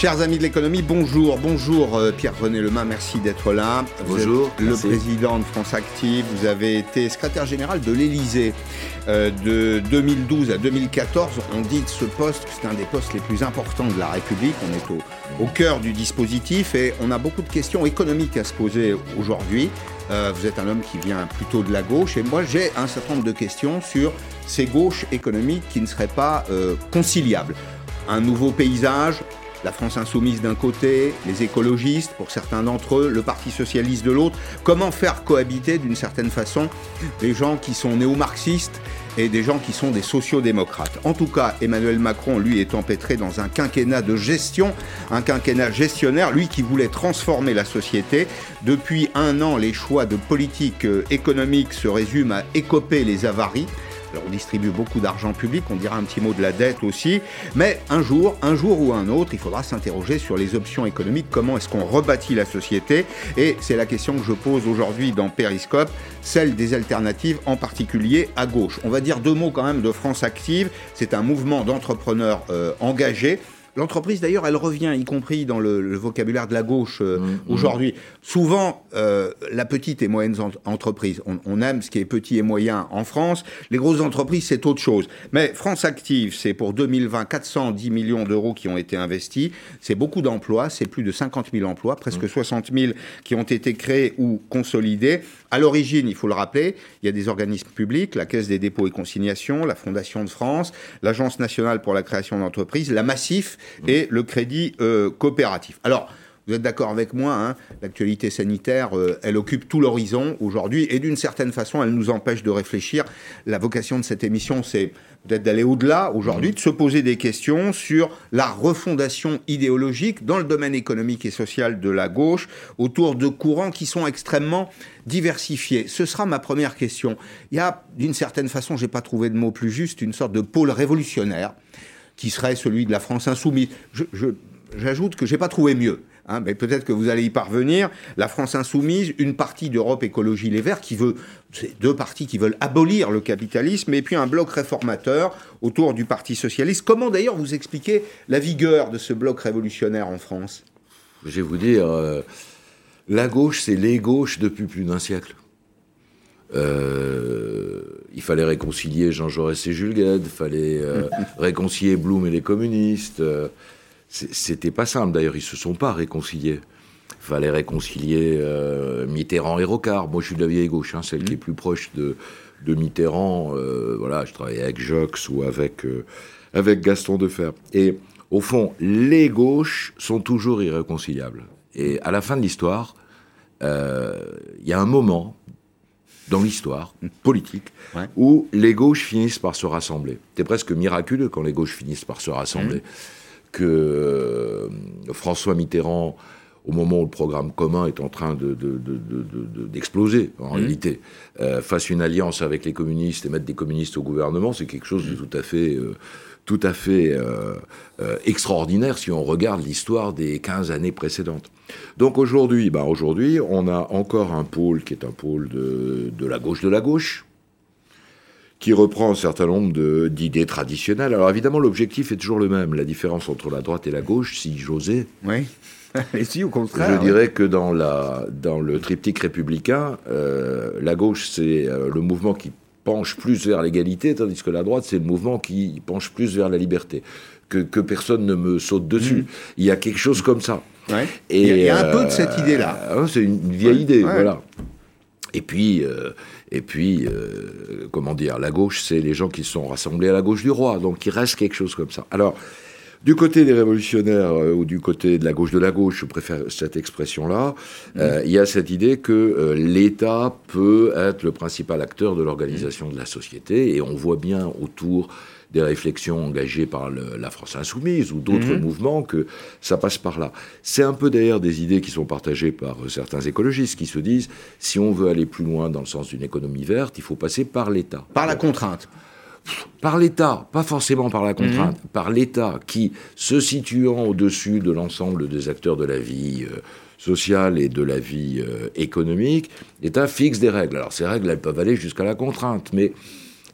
Chers amis de l'économie, bonjour. Bonjour euh, Pierre-René Lemain, merci d'être là. Vous bonjour. le président de France Active, vous avez été secrétaire général de l'Elysée euh, de 2012 à 2014. On dit de ce poste que c'est un des postes les plus importants de la République. On est au, au, cœur du dispositif et on a beaucoup de questions économiques à se poser aujourd'hui. Euh, vous êtes un homme qui vient plutôt de la gauche et moi j'ai un certain nombre de questions sur ces gauches économiques qui ne seraient pas euh, conciliables. Un nouveau paysage, la France insoumise d'un côté, les écologistes pour certains d'entre eux, le Parti socialiste de l'autre. Comment faire cohabiter d'une certaine façon des gens qui sont néo-marxistes et des gens qui sont des sociodémocrates? En tout cas, Emmanuel Macron, lui, est empêtré dans un quinquennat de gestion, un quinquennat gestionnaire, lui qui voulait transformer la société. Depuis un an, les choix de politique euh, économique se résument à écoper les avaries. Alors on distribue beaucoup d'argent public, on dira un petit mot de la dette aussi, mais un jour, un jour ou un autre, il faudra s'interroger sur les options économiques, comment est-ce qu'on rebâtit la société, et c'est la question que je pose aujourd'hui dans Periscope, celle des alternatives, en particulier à gauche. On va dire deux mots quand même de France Active, c'est un mouvement d'entrepreneurs euh, engagés L'entreprise, d'ailleurs, elle revient, y compris dans le, vocabulaire de la gauche euh, mmh, mmh. aujourd'hui. Souvent, euh, la petite et moyenne entreprise, on, aime ce qui est petit et moyen en France. Les grosses entreprises, c'est autre chose. Mais France Active, c'est pour 2020 410 millions d'euros qui ont été investis. C'est beaucoup d'emplois, c'est plus de 50 000 emplois, presque 60 mmh. 000 qui ont été créés ou consolidés. À l'origine, il faut le rappeler, il y a des organismes publics, la Caisse des dépôts et consignations, la Fondation de France, l'Agence nationale pour la création d'entreprises, la Massif et le crédit euh, coopératif. Alors, vous êtes d'accord avec moi, hein, l'actualité sanitaire, euh, elle occupe tout l'horizon aujourd'hui et d'une certaine façon, elle nous empêche de réfléchir. La vocation de cette émission, c'est peut-être d'aller au-delà aujourd'hui, de se poser des questions sur la refondation idéologique dans le domaine économique et social de la gauche autour de courants qui sont extrêmement diversifiés. Ce sera ma première question. Il y a, d'une certaine façon, j'ai pas trouvé de mot plus juste, une sorte de pôle révolutionnaire qui serait celui de la France insoumise. J'ajoute que j'ai pas trouvé mieux. Hein, mais peut-être que vous allez y parvenir. La France insoumise, une partie d'Europe Écologie Les Verts qui veut, c'est deux partis qui veulent abolir le capitalisme, et puis un bloc réformateur autour du Parti socialiste. Comment d'ailleurs vous expliquez la vigueur de ce bloc révolutionnaire en France? Je vais vous dire, euh, la gauche, c'est les gauches depuis plus d'un siècle. Euh, il fallait réconcilier Jean Jaurès et Jules Gued, il fallait euh, réconcilier Blum et les communistes. C'était pas simple, d'ailleurs, ils se sont pas réconciliés. Il fallait réconcilier euh, Mitterrand et Rocard. Moi, je suis de la vieille gauche, hein, celle qui est plus proche de, de Mitterrand. Euh, voilà, je travaillais avec Jox ou avec, euh, avec Gaston Defer. Et au fond, les gauches sont toujours irréconciliables. Et à la fin de l'histoire, il y a un moment dans l'histoire politique où les gauches finissent par se rassembler. C'est presque miraculeux quand les gauches finissent par se rassembler. Mmh que euh, François Mitterrand, au moment où le programme commun est en train d'exploser, de, en mmh. réalité, euh, fasse une alliance avec les communistes et mettre des communistes au gouvernement, c'est quelque chose de tout à fait, euh, tout à fait extraordinaire si on regarde l'histoire des 15 années précédentes. Donc aujourd'hui, bah aujourd'hui, on a encore un pôle qui est un pôle de la gauche de la gauche, qui reprend un certain nombre d'idées traditionnelles. Alors évidemment, l'objectif est toujours le même. La différence entre la droite et la gauche, si j'osais. Oui. Et si, au contraire. Je dirais que dans, la, dans le triptyque républicain, euh, la gauche, c'est euh, le mouvement qui penche plus vers l'égalité, tandis que la droite, c'est le mouvement qui penche plus vers la liberté. Que, que personne ne me saute dessus. Mm. Il y a quelque chose comme ça. Ouais. Et, il y a, un peu de cette euh, idée-là. c'est une vieille idée, voilà. Et puis, euh, et puis euh, comment dire, la gauche, c'est les gens qui sont rassemblés à la gauche du roi. Donc il reste quelque chose comme ça. Alors, du côté des révolutionnaires euh, ou du côté de la gauche de la gauche, je préfère cette expression-là, mmh. il y a cette idée que l'État peut être le principal acteur de l'organisation de la société. Et on voit bien autour des réflexions engagées par la France insoumise ou d'autres mhm. mouvements que ça passe par là. C'est un peu d'ailleurs des idées qui sont partagées par euh, certains écologistes qui se disent si on veut aller plus loin dans le sens d'une économie verte, il faut passer par l'État. Par la contrainte par l'État, pas forcément par la contrainte, mhm. par l'État qui, se situant au-dessus de l'ensemble des acteurs de la vie euh, sociale et de la vie euh, économique, l'État fixe des règles. Alors ces règles, elles peuvent aller jusqu'à la contrainte, mais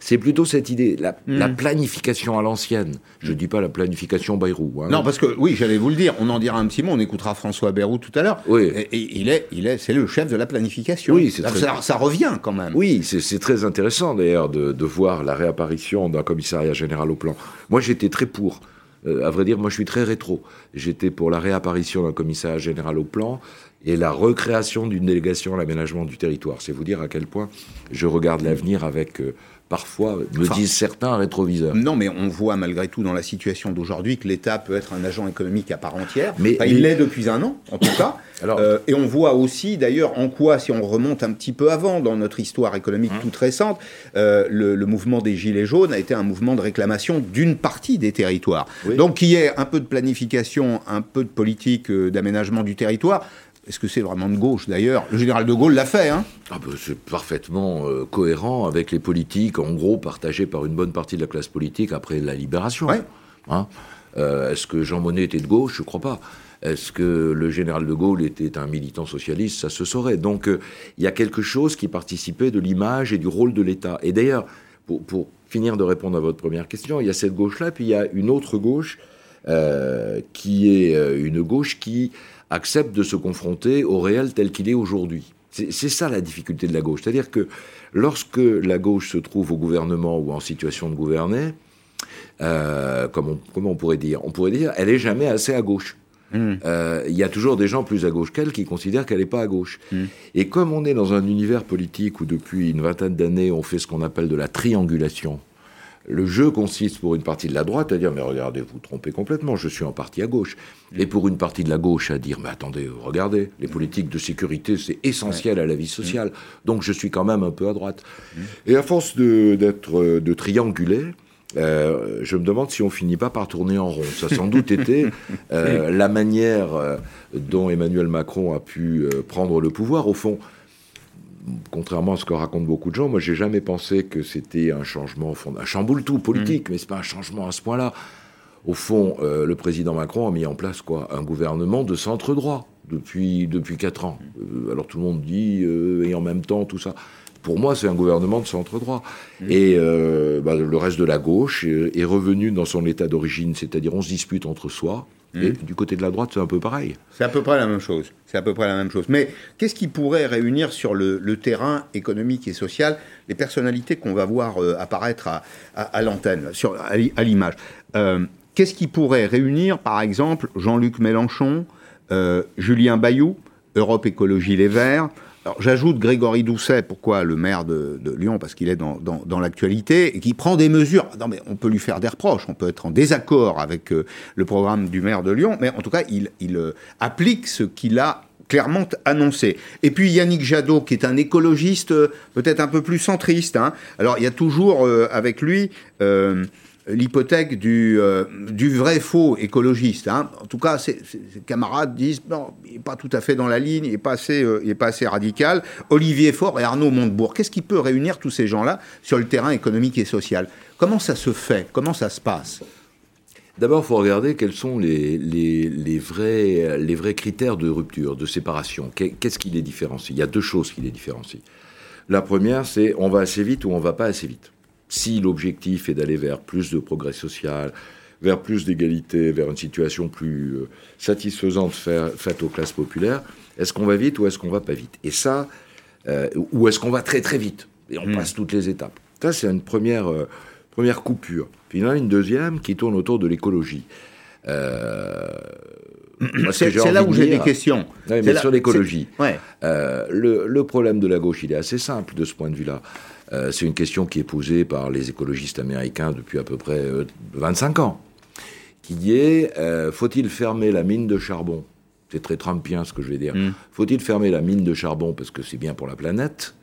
C'est plutôt cette idée, la, Mhm. planification à l'ancienne. Je ne dis pas la planification Bayrou. hein. Non, parce que oui, j'allais vous le dire. On en dira un petit mot. On écoutera François Bayrou tout à l'heure. Oui. Et, et il est, il est, c'est le chef de la planification. Oui, c'est ça, très- ça, ça revient quand même. Oui, c'est c'est très intéressant d'ailleurs de, de voir la réapparition d'un commissariat général au plan. Moi, j'étais très pour. Euh, à vrai dire, moi, je suis très rétro. J'étais pour la réapparition d'un commissariat général au plan et la recréation d'une délégation à l'aménagement du territoire. C'est vous dire à quel point je regarde l'avenir avec, euh, parfois, me Enfin- disent certains, un rétroviseur. Non, mais on voit malgré tout dans la situation d'aujourd'hui que l'État peut être un agent économique à part entière. Mais- Enfin, mais- il l'est depuis un an, en tout cas. Alors- Euh, et on voit aussi, d'ailleurs, en quoi, si on remonte un petit peu avant dans notre histoire économique Hein. toute récente, euh, le, le mouvement des Gilets jaunes a été un mouvement de réclamation d'une partie des territoires. Oui. Donc, qu'il y ait un peu de planification, un peu de politique euh, d'aménagement du territoire. Est-ce que c'est vraiment de gauche, d'ailleurs? Le général de Gaulle l'a fait, hein Ah ben, c'est parfaitement euh, cohérent avec les politiques, en gros, partagées par une bonne partie de la classe politique après la libération. Ouais. Hein? Euh, Est-ce que Jean Monnet était de gauche? Je ne crois pas. Est-ce que le général de Gaulle était un militant socialiste? Ça se saurait. Donc euh, il y a quelque chose qui participait de l'image et du rôle de l'État. Et d'ailleurs, pour, pour finir de répondre à votre première question, il y a cette gauche-là, puis il y a une autre gauche qui est une gauche qui accepte de se confronter au réel tel qu'il est aujourd'hui. C'est ça la difficulté de la gauche. C'est-à-dire que lorsque la gauche se trouve au gouvernement ou en situation de gouverner, euh, comme on, comment on pourrait dire? On pourrait dire, elle est jamais assez à gauche. Euh, Il y a toujours des gens plus à gauche qu'elle qui considèrent qu'elle n'est pas à gauche. Et comme on est dans un univers politique où depuis une vingtaine d'années on fait ce qu'on appelle de la triangulation, le jeu consiste pour une partie de la droite à dire mais regardez, vous vous trompez complètement, je suis en partie à gauche. Et pour une partie de la gauche à dire mais attendez, regardez, les politiques de sécurité c'est essentiel à la vie sociale, donc je suis quand même un peu à droite. Et à force de- d'être euh, de trianguler, euh, je me demande si on finit pas par tourner en rond. Ça a sans doute été euh, la manière euh, dont Emmanuel Macron a pu prendre le pouvoir. Au fond, contrairement à ce que racontent beaucoup de gens, moi j'ai jamais pensé que c'était un changement, fond, un chamboule tout politique, mais c'est pas un changement à ce point-là. Au fond, euh, le président Macron a mis en place quoi Un gouvernement de centre droit depuis depuis quatre ans. Euh, alors tout le monde dit euh, et en même temps tout ça. Pour moi, c'est un gouvernement de centre droit. Et euh, bah, le reste de la gauche est revenu dans son état d'origine, c'est-à-dire on se dispute entre soi. Et du côté de la droite, c'est un peu pareil. C'est à peu près la même chose. C'est à peu près la même chose. Mais qu'est-ce qui pourrait réunir sur le, le terrain économique et social les personnalités qu'on va voir euh, apparaître à, à- à l'antenne, à l'image? Euh, Qu'est-ce qui pourrait réunir, par exemple, Jean-Luc Mélenchon, euh, Julien Bayou, Europe Écologie Les Verts alors, j'ajoute Grégory Doucet, pourquoi le maire de, Lyon? Parce qu'il est dans, dans- l'actualité et qui prend des mesures. Non, mais on peut lui faire des reproches, on peut être en désaccord avec euh, le programme du maire de Lyon, mais en tout cas, il, il, euh, applique ce qu'il a clairement annoncé. Et puis Yannick Jadot, qui est un écologiste euh, peut-être un peu plus centriste. hein. Alors, il y a toujours avec lui. L'hypothèque du, euh, du vrai faux écologiste. hein. En tout cas, ses, camarades disent non, il n'est pas tout à fait dans la ligne, il n'est pas, assez, euh, pas assez radical. Olivier Faure et Arnaud Montebourg, qu'est-ce qui peut réunir tous ces gens-là sur le terrain économique et social? Comment ça se fait? Comment ça se passe? D'abord, il faut regarder quels sont les, vrais, les vrais critères de rupture, de séparation. Qu'est- Qu'est-ce qui les différencie? Il y a deux choses qui les différencient. La première, c'est on va assez vite ou on va pas assez vite. Si l'objectif est d'aller vers plus de progrès social, vers plus d'égalité, vers une situation plus euh, satisfaisante faite aux classes populaires, est-ce qu'on va vite ou est-ce qu'on va pas vite? Et ça, euh, ou est-ce qu'on va très très vite? Et on passe toutes les étapes Ça, c'est une première, euh, première coupure. Puis il y en a une deuxième qui tourne autour de l'écologie. Euh, C'est là où j'ai des questions. Mais là- sur l'écologie. c'est- Ouais. Le, le problème de la gauche, il est assez simple de ce point de vue-là. Euh, c'est une question qui est posée par les écologistes américains depuis à peu près euh, 25 ans, qui est euh, faut-il fermer la mine de charbon? C'est très trumpien ce que je vais dire. Faut-il fermer la mine de charbon parce que c'est bien pour la planète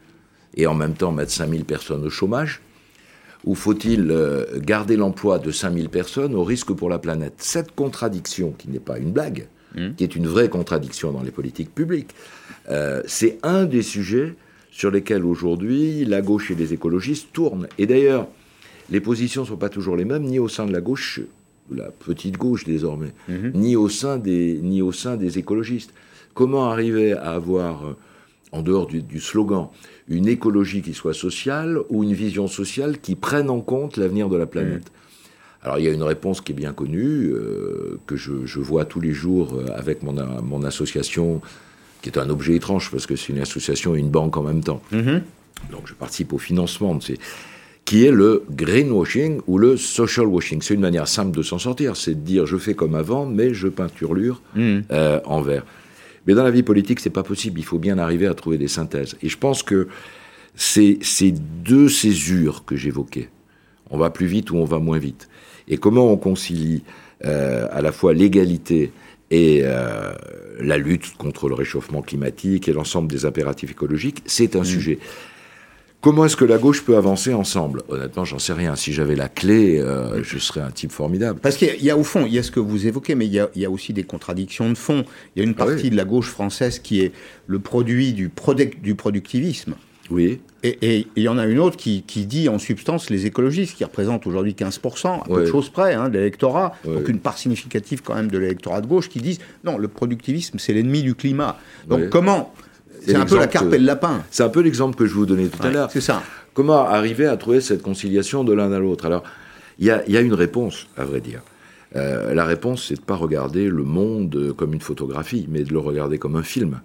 et en même temps mettre 5000 personnes au chômage? Ou faut-il euh, garder l'emploi de 5000 personnes au risque pour la planète? Cette contradiction, qui n'est pas une blague, qui est une vraie contradiction dans les politiques publiques, euh, c'est un des sujets sur lesquels aujourd'hui la gauche et les écologistes tournent. Et d'ailleurs, les positions ne sont pas toujours les mêmes, ni au sein de la gauche, la petite gauche désormais, ni, au sein des, ni au sein des écologistes. Comment arriver à avoir euh, en dehors du, slogan, une écologie qui soit sociale ou une vision sociale qui prenne en compte l'avenir de la planète? Mmh. Alors il y a une réponse qui est bien connue, euh, que je, vois tous les jours euh, avec mon, mon, association, qui est un objet étrange parce que c'est une association et une banque en même temps. Mmh. Donc je participe au financement de ces qui est le greenwashing ou le social washing. C'est une manière simple de s'en sortir, c'est de dire je fais comme avant, mais je peinturlure mmh. euh, en vert. Mais dans la vie politique, c'est pas possible. Il faut bien arriver à trouver des synthèses. Et je pense que c'est ces deux césures que j'évoquais. On va plus vite ou on va moins vite. Et comment on concilie euh, à la fois l'égalité et euh, la lutte contre le réchauffement climatique et l'ensemble des impératifs écologiques, c'est un mmh. sujet. Comment est-ce que la gauche peut avancer ensemble? Honnêtement, j'en sais rien. Si j'avais la clé, euh, je serais un type formidable. Parce qu'il y, a au fond, il y a ce que vous évoquez, mais il y a, aussi des contradictions de fond. Il y a une ah partie de la gauche française qui est le produit du, du productivisme. Oui. Et il y en a une autre qui, dit en substance les écologistes, qui représentent aujourd'hui 15%, à peu de choses près, hein, de l'électorat, donc une part significative quand même de l'électorat de gauche, qui disent non, le productivisme, c'est l'ennemi du climat. Donc comment c'est un peu la carpe et le lapin. C'est un peu l'exemple que je vous donnais tout à l'heure. C'est ça. Comment arriver à trouver cette conciliation de l'un à l'autre? Alors, il y a, une réponse, à vrai dire. Euh, la réponse, c'est de ne pas regarder le monde comme une photographie, mais de le regarder comme un film.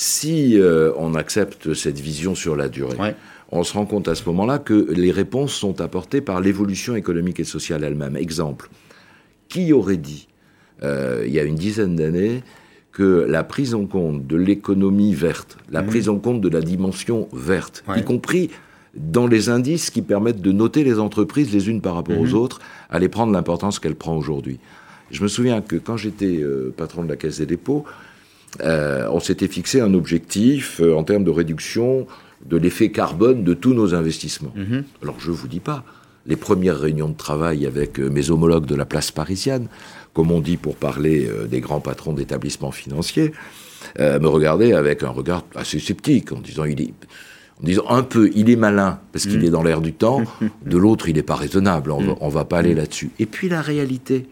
Si euh, on accepte cette vision sur la durée, on se rend compte à ce moment-là que les réponses sont apportées par l'évolution économique et sociale elle-même. Exemple, qui aurait dit, euh, il y a une dizaine d'années, que la prise en compte de l'économie verte, la mmh. prise en compte de la dimension verte, y compris dans les indices qui permettent de noter les entreprises les unes par rapport aux mmh. autres, allait prendre l'importance qu'elle prend aujourd'hui. Je me souviens que quand j'étais euh, patron de la Caisse des dépôts, on s'était fixé un objectif euh, en termes de réduction de l'effet carbone de tous nos investissements. Mmh. Alors je ne vous dis pas, les premières réunions de travail avec mes homologues de la place parisienne, comme on dit pour parler euh, des grands patrons d'établissements financiers, euh, me regardaient avec un regard assez sceptique, en disant il est, en disant un peu, il est malin parce qu'il est dans l'air du temps, de l'autre, il n'est pas raisonnable, on ne va pas aller là-dessus. Et puis la réalité,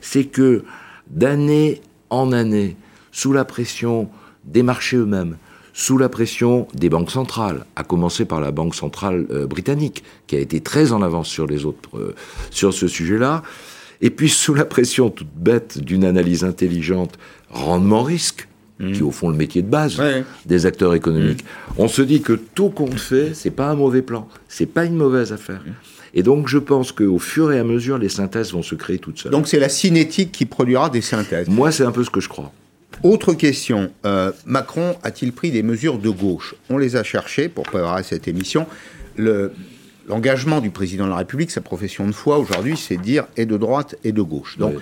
c'est que d'année en année, sous la pression des marchés eux-mêmes, sous la pression des banques centrales, à commencer par la Banque centrale euh, britannique, qui a été très en avance sur les autres sur ce sujet-là, et puis sous la pression toute bête d'une analyse intelligente, rendement-risque, mmh. qui est au fond le métier de base des acteurs économiques, mmh. on se dit que tout compte fait, c'est pas un mauvais plan, c'est pas une mauvaise affaire. Mmh. Et donc je pense qu'au fur et à mesure, les synthèses vont se créer toutes seules. Donc c'est la cinétique qui produira des synthèses. Moi, c'est un peu ce que je crois. Autre question, euh, Macron a-t-il pris des mesures de gauche? On les a cherchées pour préparer cette émission. Le, l'engagement du président de la République, sa profession de foi aujourd'hui, c'est de dire et de droite et de gauche. Donc,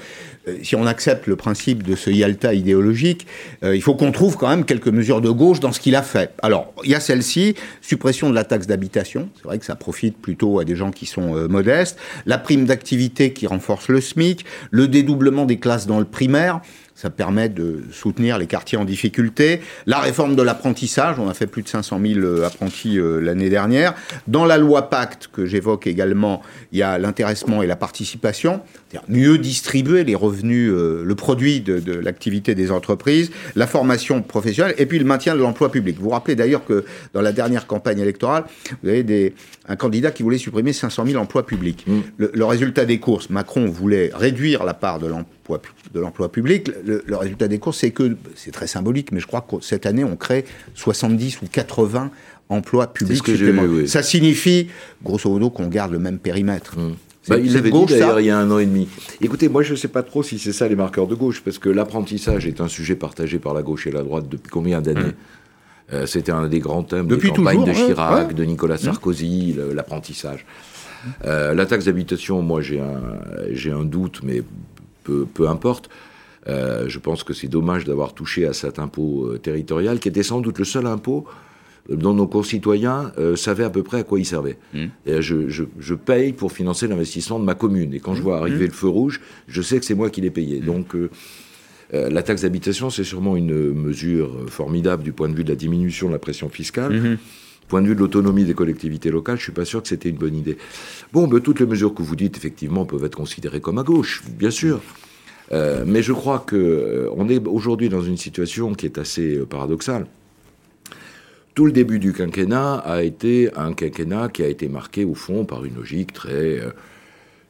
euh, si on accepte le principe de ce Yalta idéologique, euh, il faut qu'on trouve quand même quelques mesures de gauche dans ce qu'il a fait. Alors, il y a celle-ci, suppression de la taxe d'habitation. C'est vrai que ça profite plutôt à des gens qui sont modestes. La prime d'activité qui renforce le SMIC. Le dédoublement des classes dans le primaire. Ça permet de soutenir les quartiers en difficulté. La réforme de l'apprentissage, on a fait plus de 500 000 euh, apprentis euh, l'année dernière. Dans la loi Pacte, que j'évoque également, il y a l'intéressement et la participation, c'est-à-dire mieux distribuer les revenus, euh, le produit de, de l'activité des entreprises, la formation professionnelle et puis le maintien de l'emploi public. Vous vous rappelez d'ailleurs que dans la dernière campagne électorale, vous avez des, un candidat qui voulait supprimer 500 000 emplois publics. Mmh. Le, le résultat des courses, Macron voulait réduire la part de l'emploi de l'emploi public. Le, résultat des courses, c'est que, c'est très symbolique, mais je crois que cette année, on crée 70 ou 80 emplois publics supplémentaires. Ça signifie, grosso modo, qu'on garde le même périmètre. Hum. Bah, il l'avait dit d'ailleurs il y a un an et demi. Écoutez, moi je ne sais pas trop si c'est ça les marqueurs de gauche, parce que l'apprentissage est un sujet partagé par la gauche et la droite depuis combien d'années hum. euh, C'était un des grands thèmes depuis des campagnes de Chirac, de Nicolas hum. Sarkozy, l'apprentissage. Euh, la taxe d'habitation, moi j'ai un, un doute, mais peu, importe. Euh, je pense que c'est dommage d'avoir touché à cet impôt euh, territorial, qui était sans doute le seul impôt dont nos concitoyens euh, savaient à peu près à quoi il servait. Mmh. je, paye pour financer l'investissement de ma commune. Et quand je mmh. vois arriver mmh. le feu rouge, je sais que c'est moi qui l'ai payé. Donc la taxe d'habitation, c'est sûrement une mesure formidable du point de vue de la diminution de la pression fiscale point de vue de l'autonomie des collectivités locales, je ne suis pas sûr que c'était une bonne idée. Bon, ben, toutes les mesures que vous dites, effectivement, peuvent être considérées comme à gauche, bien sûr. Euh, mais je crois qu'on euh, on est aujourd'hui dans une situation qui est assez euh, paradoxale. tout le début du quinquennat a été un quinquennat qui a été marqué, au fond, par une logique très euh,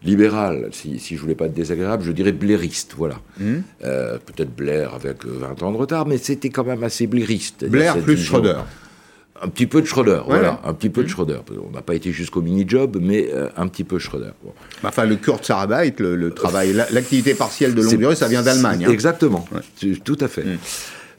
libérale. Si, si je voulais pas être désagréable, je dirais blairiste, voilà. Mmh. Peut-être Blair avec euh, 20 ans de retard, mais c'était quand même assez blairiste. Blair plus Schroeder. Un petit peu de Schroeder, Ouais, voilà. ouais. Un petit peu de Schroeder. On n'a pas été jusqu'au mini-job, mais euh, un petit peu Schroeder. Bon. Enfin, le Kurzarbeit, le, le travail, la- l'activité partielle de longue durée, ça vient d'Allemagne. hein. Exactement, tout à fait.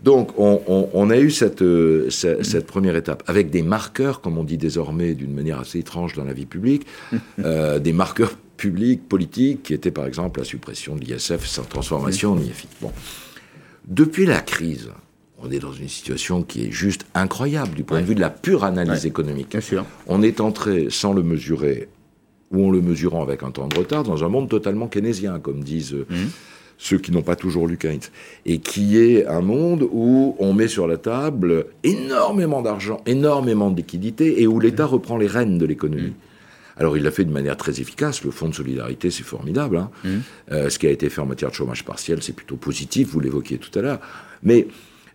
Donc, on, on- on a eu cette, euh, ce- cette première étape avec des marqueurs, comme on dit désormais d'une manière assez étrange dans la vie publique, euh, des marqueurs publics, politiques, qui étaient par exemple la suppression de l'ISF, sa transformation en IFI. Bon. Depuis la crise, on est dans une situation qui est juste incroyable du point de vue de la pure analyse Ouais. économique. Bien sûr. On est entré sans le mesurer, ou en le mesurant avec un temps de retard, dans un monde totalement keynésien, comme disent euh, ceux qui n'ont pas toujours lu Keynes. Et qui est un monde où on met sur la table énormément d'argent, énormément de liquidités, et où l'État reprend les rênes de l'économie. Alors il l'a fait de manière très efficace. Le fonds de solidarité, c'est formidable. hein. Euh, ce qui a été fait en matière de chômage partiel, c'est plutôt positif. Vous l'évoquiez tout à l'heure. Mais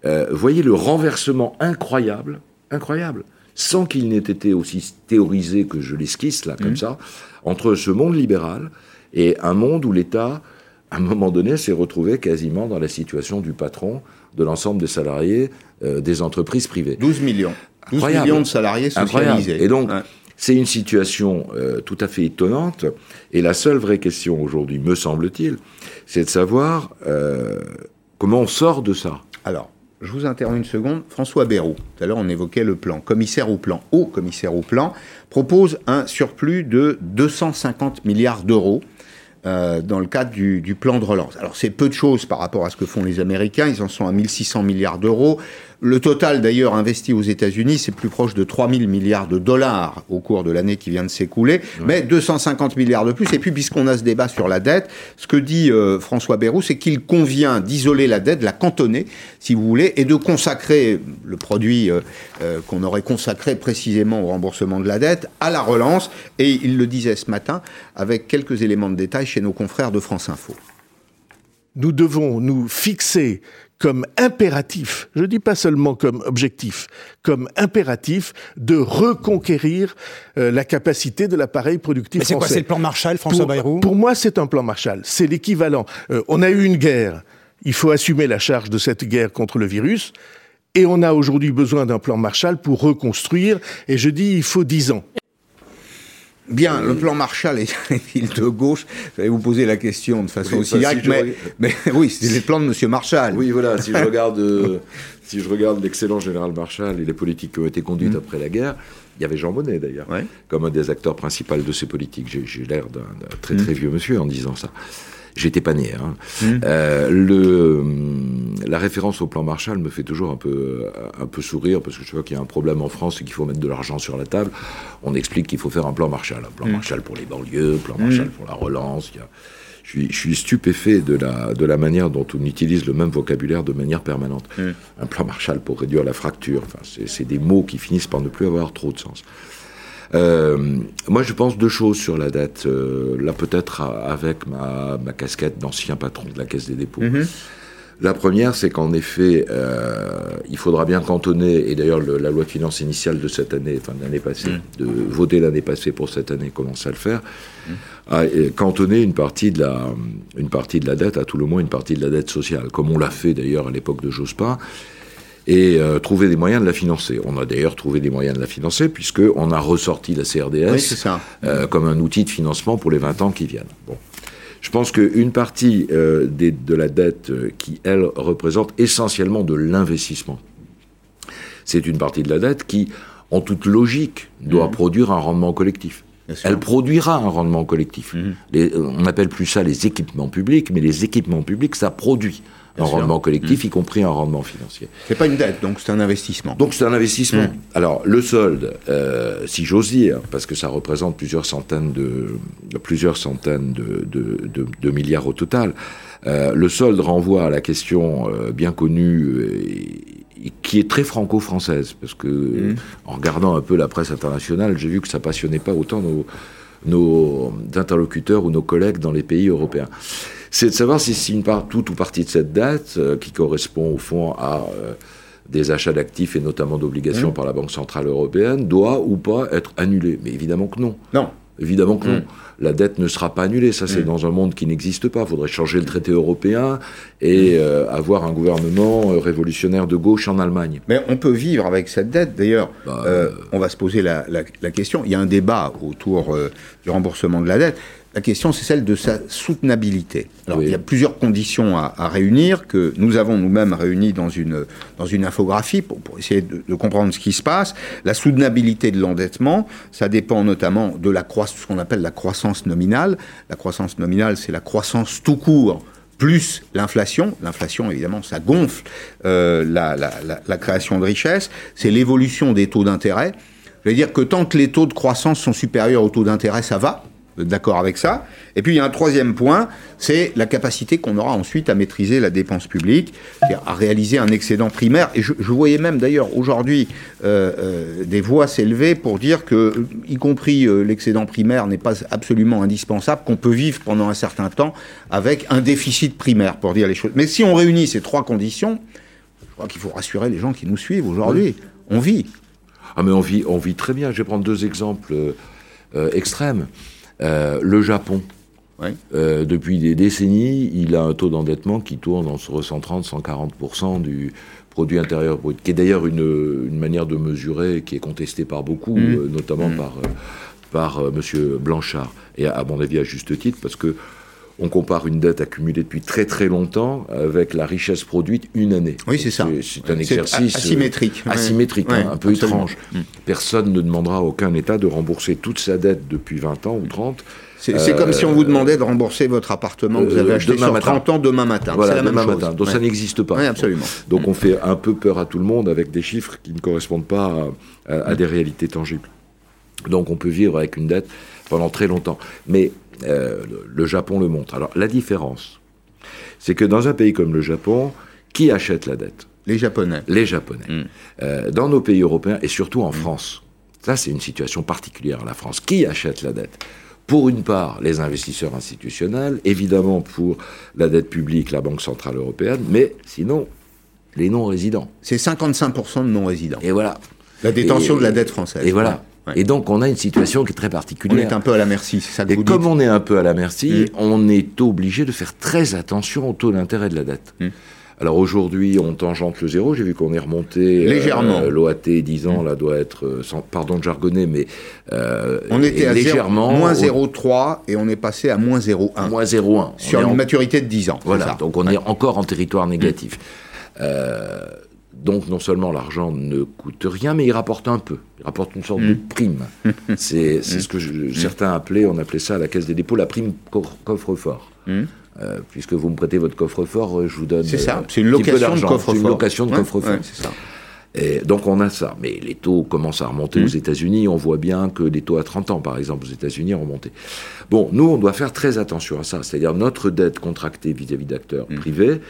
euh, voyez le renversement incroyable, incroyable, sans qu'il n'ait été aussi théorisé que je l'esquisse là, comme ça, entre ce monde libéral et un monde où l'État, à un moment donné, s'est retrouvé quasiment dans la situation du patron de l'ensemble des salariés euh, des entreprises privées. 12 millions. 12 Incroyable. millions de salariés Incroyable. socialisés. Et donc, Ouais. c'est une situation euh, tout à fait étonnante. Et la seule vraie question aujourd'hui, me semble-t-il, c'est de savoir euh, comment on sort de ça. Alors, je vous interromps une seconde. François Bayrou, tout à l'heure on évoquait le plan, commissaire au plan, haut commissaire au plan, propose un surplus de 250 milliards d'euros euh, dans le cadre du, du plan de relance. Alors c'est peu de choses par rapport à ce que font les Américains, ils en sont à 1600 milliards d'euros. Le total d'ailleurs investi aux États-Unis, c'est plus proche de 3000 milliards de dollars au cours de l'année qui vient de s'écouler, mais 250 milliards de plus. Et puis puisqu'on a ce débat sur la dette, ce que dit euh, François Bayrou, c'est qu'il convient d'isoler la dette, de la cantonner, si vous voulez, et de consacrer le produit euh, euh, qu'on aurait consacré précisément au remboursement de la dette à la relance. Et il le disait ce matin avec quelques éléments de détail chez nos confrères de France Info. nous devons nous fixer comme impératif, je dis pas seulement comme objectif, comme impératif de reconquérir euh, la capacité de l'appareil productif Mais c'est quoi français. C'est le plan Marshall, François pour, Bayrou? pour moi, c'est un plan Marshall. C'est l'équivalent. Euh, on a eu une guerre. Il faut assumer la charge de cette guerre contre le virus. Et on a aujourd'hui besoin d'un plan Marshall pour reconstruire. Et je dis, il faut dix ans. Bien, le plan Marshall est une ville de gauche. J'allais vous poser la question de façon Oui, aussi directe, si mais, oui, c'est les plans de M. Marshall. Oui, voilà, si je regarde, euh, si je regarde l'excellent général Marshall et les politiques qui ont été conduites après la guerre, il y avait Jean Monnet d'ailleurs, Ouais. comme un des acteurs principaux de ces politiques. J'ai- l'air d'un d'un très très vieux monsieur en disant ça. J'étais pas né. Hein. Euh, le, hum, la référence au plan Marshall me fait toujours un peu, un peu sourire parce que je vois qu'il y a un problème en France et qu'il faut mettre de l'argent sur la table. On explique qu'il faut faire un plan Marshall, un plan Marshall pour les banlieues, plan Marshall pour la relance. Il y a- je suis, je suis stupéfait de la, de la manière dont on utilise le même vocabulaire de manière permanente. Un plan Marshall pour réduire la fracture. Enfin, c'est des mots qui finissent par ne plus avoir trop de sens. Euh, moi, je pense deux choses sur la dette. Euh, là, peut-être avec ma, ma casquette d'ancien patron de la Caisse des dépôts. La première, c'est qu'en effet, euh, il faudra bien cantonner, et d'ailleurs le- la loi de finances initiale de cette année, enfin de l'année passée, de voter l'année passée pour cette année, commence à le faire, à euh, cantonner une partie, de la, une partie de la dette, à tout le moins une partie de la dette sociale, comme on l'a fait d'ailleurs à l'époque de Jospin, et euh, trouver des moyens de la financer. On a d'ailleurs trouvé des moyens de la financer, puisqu'on a ressorti la CRDS Oui, c'est ça. euh, comme un outil de financement pour les 20 ans qui viennent. Bon. Je pense qu'une partie euh, des- de la dette qui, elle, représente essentiellement de l'investissement, c'est une partie de la dette qui, en toute logique, doit produire un rendement collectif. Elle produira un rendement collectif. Les- on n'appelle plus ça les équipements publics, mais les équipements publics, ça produit un sûr. rendement collectif, y compris un rendement financier. C'est pas une dette, donc c'est un investissement. Donc c'est un investissement. Alors le solde, euh, si j'ose dire, parce que ça représente plusieurs centaines de, plusieurs centaines de, de- de- de milliards au total, euh, le solde renvoie à la question euh, bien connue et qui est très franco-française, parce que en regardant un peu la presse internationale, j'ai vu que ça passionnait pas autant nos, nos interlocuteurs ou nos collègues dans les pays européens. C'est de savoir si une part, toute ou partie de cette dette, euh, qui correspond au fond à euh, des achats d'actifs et notamment d'obligations par la Banque Centrale Européenne doit ou pas être annulé Mais évidemment que non. Non. Évidemment que non. La dette ne sera pas annulée. Ça, c'est dans un monde qui n'existe pas. Il faudrait changer le traité européen et euh, avoir un gouvernement euh, révolutionnaire de gauche en Allemagne. Mais on peut vivre avec cette dette. D'ailleurs, bah, euh, on va se poser la, la, question. Il y a un débat autour du remboursement de la dette. La question, c'est celle de sa soutenabilité. Alors, il y a plusieurs conditions à, réunir que nous avons nous-mêmes réunies dans une, dans une infographie pour, essayer de, comprendre ce qui se passe. La soutenabilité de l'endettement, ça dépend notamment de la croissance, ce qu'on appelle la croissance nominale. La croissance nominale, c'est la croissance tout court plus l'inflation. L'inflation, évidemment, ça gonfle euh, la, la, la, création de richesse. C'est l'évolution des taux d'intérêt. Je veux dire que tant que les taux de croissance sont supérieurs aux taux d'intérêt, ça va d'accord avec ça. Et puis il y a un troisième point, c'est la capacité qu'on aura ensuite à maîtriser la dépense publique, à réaliser un excédent primaire. Et je, voyais même d'ailleurs aujourd'hui euh, euh, des voix s'élever pour dire que, y compris euh, l'excédent primaire n'est pas absolument indispensable, qu'on peut vivre pendant un certain temps avec un déficit primaire, pour dire les choses. Mais si on réunit ces trois conditions, je crois qu'il faut rassurer les gens qui nous suivent aujourd'hui. On vit. Ah mais on vit, on vit très bien. Je vais prendre deux exemples extrêmes. Euh, le Japon, euh, depuis des décennies, il a un taux d'endettement qui tourne entre 130-140% du produit intérieur brut, qui est d'ailleurs une, manière de mesurer qui est contestée par beaucoup, mmh. euh, notamment mmh. par, par M. Blanchard, et à, mon avis à juste titre, parce que on compare une dette accumulée depuis très très longtemps avec la richesse produite une année. Oui, c'est ça. C'est un exercice asymétrique, asymétrique, hein, un peu étrange. Mm. Personne ne demandera à aucun État de rembourser toute sa dette depuis 20 ans ou 30. C'est comme si on vous demandait de rembourser votre appartement que vous avez euh, acheté sur 30 ans demain matin. Voilà, la demain matin. Donc ça n'existe pas. Oui, absolument. Donc on fait un peu peur à tout le monde avec des chiffres qui ne correspondent pas à, à des réalités tangibles. Donc on peut vivre avec une dette pendant très longtemps. Mais euh, le, Japon le montre. Alors la différence, c'est que dans un pays comme le Japon, qui achète la dette? Les Japonais. Les Japonais. Hmm. Euh, dans nos pays européens et surtout en. France, ça c'est une situation particulière la France. Qui achète la dette? Pour une part, les investisseurs institutionnels, évidemment pour la dette publique, la Banque Centrale Européenne, mais sinon, les non-résidents. C'est 55% de non-résidents. Et voilà. La détention de la dette française. Et voilà. Et donc, on a une situation qui est très particulière. On est un peu à la merci, c'est ça que Et comme on est un peu à la merci, mm. on est obligé de faire très attention au taux d'intérêt de la dette. Mm. Alors aujourd'hui, on tangente le zéro. J'ai vu qu'on est remonté euh, légèrement. L'OAT 10 ans, là, doit être, euh, sans, pardon de jargonner, mais euh, on était à légèrement moins 0,3 et on est passé à moins 0,1. Moins 0,1 sur une maturité de 10 ans. Voilà. Donc on est encore en territoire négatif. Donc non seulement l'argent ne coûte rien, mais il rapporte un peu. Il rapporte une sorte de mm. prime. C'est ce que mm. certains appelaient, on appelait ça à la Caisse des dépôts, la prime coffre-fort. Mm. Euh, puisque vous me prêtez votre coffre-fort, je vous donne. C'est ça, c'est une location de coffre-fort. une location de coffre-fort. c'est ça. Et donc on a ça. Mais les taux commencent à remonter aux États-Unis. On voit bien que les taux à 30 ans, par exemple, aux États-Unis, ont remonté. Bon, nous, on doit faire très attention à ça. C'est-à-dire notre dette contractée vis-à-vis d'acteurs privés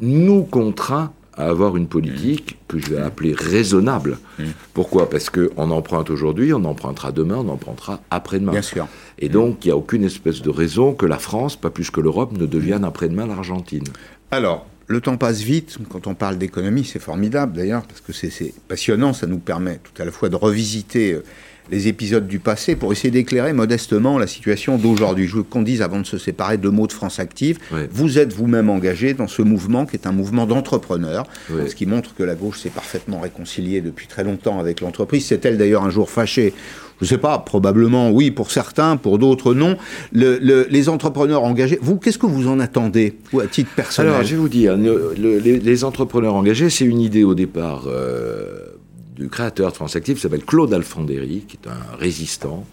nous contraint à avoir une politique que je vais appeler raisonnable. Mm. Pourquoi? Parce qu'on emprunte aujourd'hui, on empruntera demain, on empruntera après-demain. Bien sûr. Et donc, il n'y a aucune espèce de raison que la France, pas plus que l'Europe, ne devienne après-demain l'Argentine. Alors, le temps passe vite. Quand on parle d'économie, c'est formidable d'ailleurs, parce que c'est passionnant. Ça nous permet tout à la fois de revisiter euh, les épisodes du passé pour essayer d'éclairer modestement la situation d'aujourd'hui. Je veux qu'on dise, avant de se séparer, deux mots de France Active. Vous êtes vous-même engagé dans ce mouvement qui est un mouvement d'entrepreneurs, ce qui montre que la gauche s'est parfaitement réconciliée depuis très longtemps avec l'entreprise. C'est elle d'ailleurs un jour fâchée je ne sais pas, probablement oui pour certains, pour d'autres non. les entrepreneurs engagés, vous, qu'est-ce que vous en attendez, ou à titre personnel? Alors, je vais vous dire, les, entrepreneurs engagés, c'est une idée au départ euh, du créateur de France Active, s'appelle Claude Alfandéry, qui est un résistant,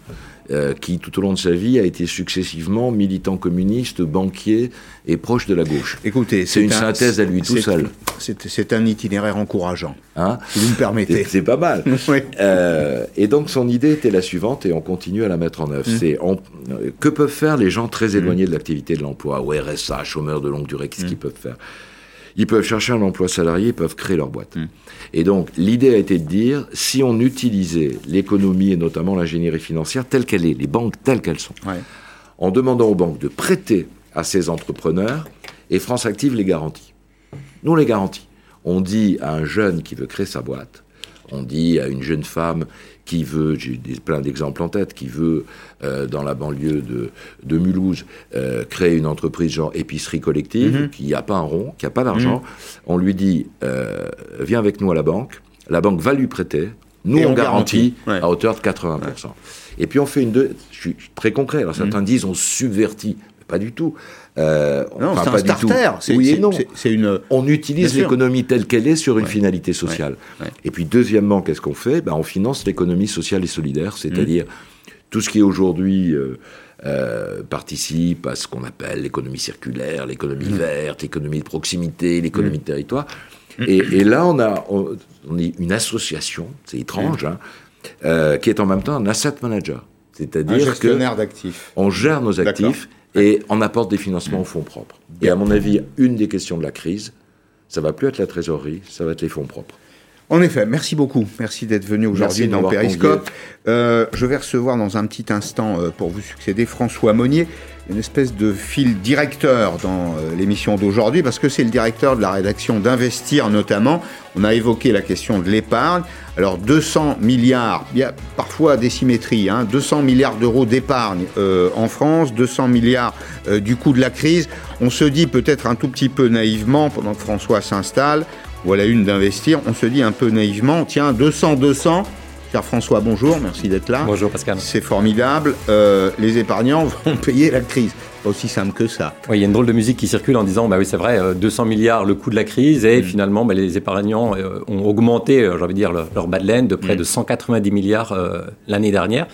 euh, qui tout au long de sa vie a été successivement militant communiste, banquier et proche de la gauche. Écoutez, c'est une synthèse à lui tout seul. C'est un itinéraire encourageant, hein si vous me permettez. C'est pas mal. euh, et donc son idée était la suivante, et on continue à la mettre en œuvre. Mmh. C'est que peuvent faire les gens très éloignés mmh. de l'activité de l'emploi, ou RSA, chômeurs de longue durée, qu'est-ce qu'ils mmh. peuvent faire? Ils peuvent chercher un emploi salarié, ils peuvent créer leur boîte. Et donc, l'idée a été de dire, si on utilisait l'économie et notamment l'ingénierie financière telle qu'elle est, les banques telles qu'elles sont, en demandant aux banques de prêter à ces entrepreneurs, et France Active les garantit. Nous, les garantit. On dit à un jeune qui veut créer sa boîte, on dit à une jeune femme qui veut, j'ai plein d'exemples en tête, qui veut, euh, dans la banlieue de, de Mulhouse, euh, créer une entreprise genre épicerie collective, Mhm. qui n'a pas un rond, qui n'a pas d'argent, on lui dit, euh, viens avec nous à la banque, la banque va lui prêter, nous Et on, on garantit, garantit, ouais. à hauteur de 80%. Et puis on fait une deux, je suis très concret, alors certains Mhm. disent on subvertit, pas du tout. Euh, Non, enfin, c'est un starter. C'est Oui et non. c'est- c'est une. On utilise l'économie telle qu'elle est sur une finalité sociale. Ouais, ouais. Et puis deuxièmement, qu'est-ce qu'on fait? Ben, On finance l'économie sociale et solidaire, c'est-à-dire tout ce qui aujourd'hui euh, euh, participe à ce qu'on appelle l'économie circulaire, l'économie verte, l'économie de proximité, l'économie de territoire. Et, et là, on a on, on est une association, c'est étrange, hein, euh, qui est en même temps un asset manager. Un C'est-à-dire que d'actifs. on gère nos actifs et on apporte des financements aux fonds propres. Et à mon avis, une des questions de la crise, ça va plus être la trésorerie, ça va être les fonds propres. En effet, merci beaucoup. Merci d'être venu aujourd'hui dans m'avoir Périscope. Euh, je vais recevoir dans un petit instant, euh, pour vous succéder, François Monnier, une espèce de fil directeur dans euh, l'émission d'aujourd'hui, parce que c'est le directeur de la rédaction d'Investir notamment. On a évoqué la question de l'épargne. Alors 200 milliards, il y a parfois des symétries, hein, 200 milliards d'euros d'épargne euh, en France, 200 milliards euh, du coût de la crise. On se dit peut-être un tout petit peu naïvement, pendant que François s'installe, voilà une d'investir. On se dit un peu naïvement, tiens, 200, 200. Cher François, bonjour, merci d'être là. Bonjour Pascal. C'est formidable. Euh, les épargnants vont payer la crise. Pas aussi simple que ça. Oui, il y a une drôle de musique qui circule en disant, bah oui, c'est vrai, euh, 200 milliards le coût de la crise, et finalement, bah, les épargnants euh, ont augmenté, euh, j'ai envie de dire, leur, leur bas de laine de près de 190 milliards euh, l'année dernière.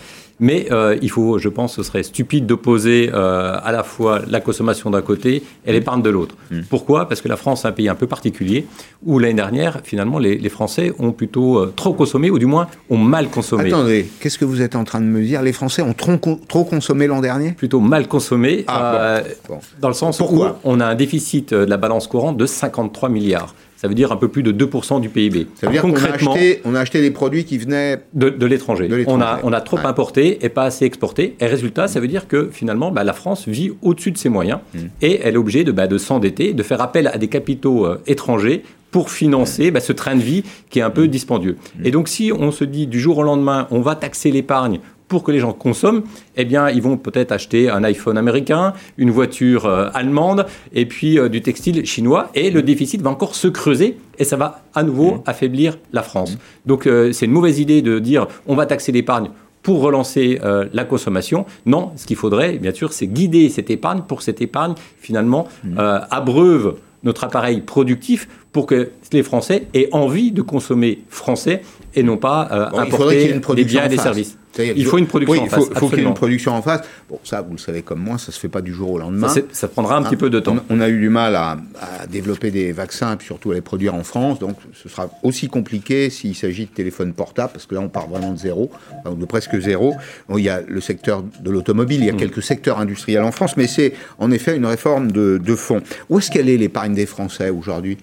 Mais euh, il faut, je pense, ce serait stupide d'opposer euh, à la fois la consommation d'un côté et l'épargne de l'autre. Pourquoi? Parce que la France est un pays un peu particulier où l'année dernière, finalement, les, les Français ont plutôt euh, trop consommé, ou du moins ont mal consommé. Attendez, qu'est-ce que vous êtes en train de me dire? Les Français ont trop, trop consommé l'an dernier? Plutôt mal consommé, Ah, bon, bon. dans le sens Pourquoi? où on a un déficit de la balance courante de 53 milliards. Ça veut dire un peu plus de 2% du PIB. Ça veut dire qu'on a, Concrètement, acheté, on a acheté des produits qui venaient. de, de l'étranger. On a, on a trop Ouais. importé et pas assez exporté. Et résultat, ça veut dire que finalement, bah, la France vit au-dessus de ses moyens Mm. et elle est obligée de, bah, de s'endetter, de faire appel à des capitaux euh, étrangers pour financer bah, ce train de vie qui est un Mm. peu dispendieux. Et donc, si on se dit du jour au lendemain, on va taxer l'épargne pour que les gens consomment, eh bien, ils vont peut-être acheter un iPhone américain, une voiture euh, allemande, et puis euh, du textile chinois, et le déficit va encore se creuser, et ça va à nouveau affaiblir la France. Donc, euh, c'est une mauvaise idée de dire on va taxer l'épargne pour relancer euh, la consommation. Non, ce qu'il faudrait, bien sûr, c'est guider cette épargne pour que cette épargne, finalement, euh, abreuve notre appareil productif pour que les Français aient envie de consommer français et non pas euh, Bon, il importer une des biens et des face. services. Il faut une production oui, en il faut, face, faut qu'il y ait une production en face. Bon, ça, vous le savez comme moi, ça se fait pas du jour au lendemain. Ça, prendra un petit peu de temps. On, on a eu du mal à, à développer des vaccins et puis surtout à les produire en France. Donc ce sera aussi compliqué s'il s'agit de téléphones portables, parce que là on part vraiment de zéro, enfin, de presque zéro. Bon, il y a le secteur de l'automobile, Mm. il y a quelques secteurs industriels en France, mais c'est en effet une réforme de, de fond. Où est-ce qu'elle est l'épargne des Français aujourd'hui?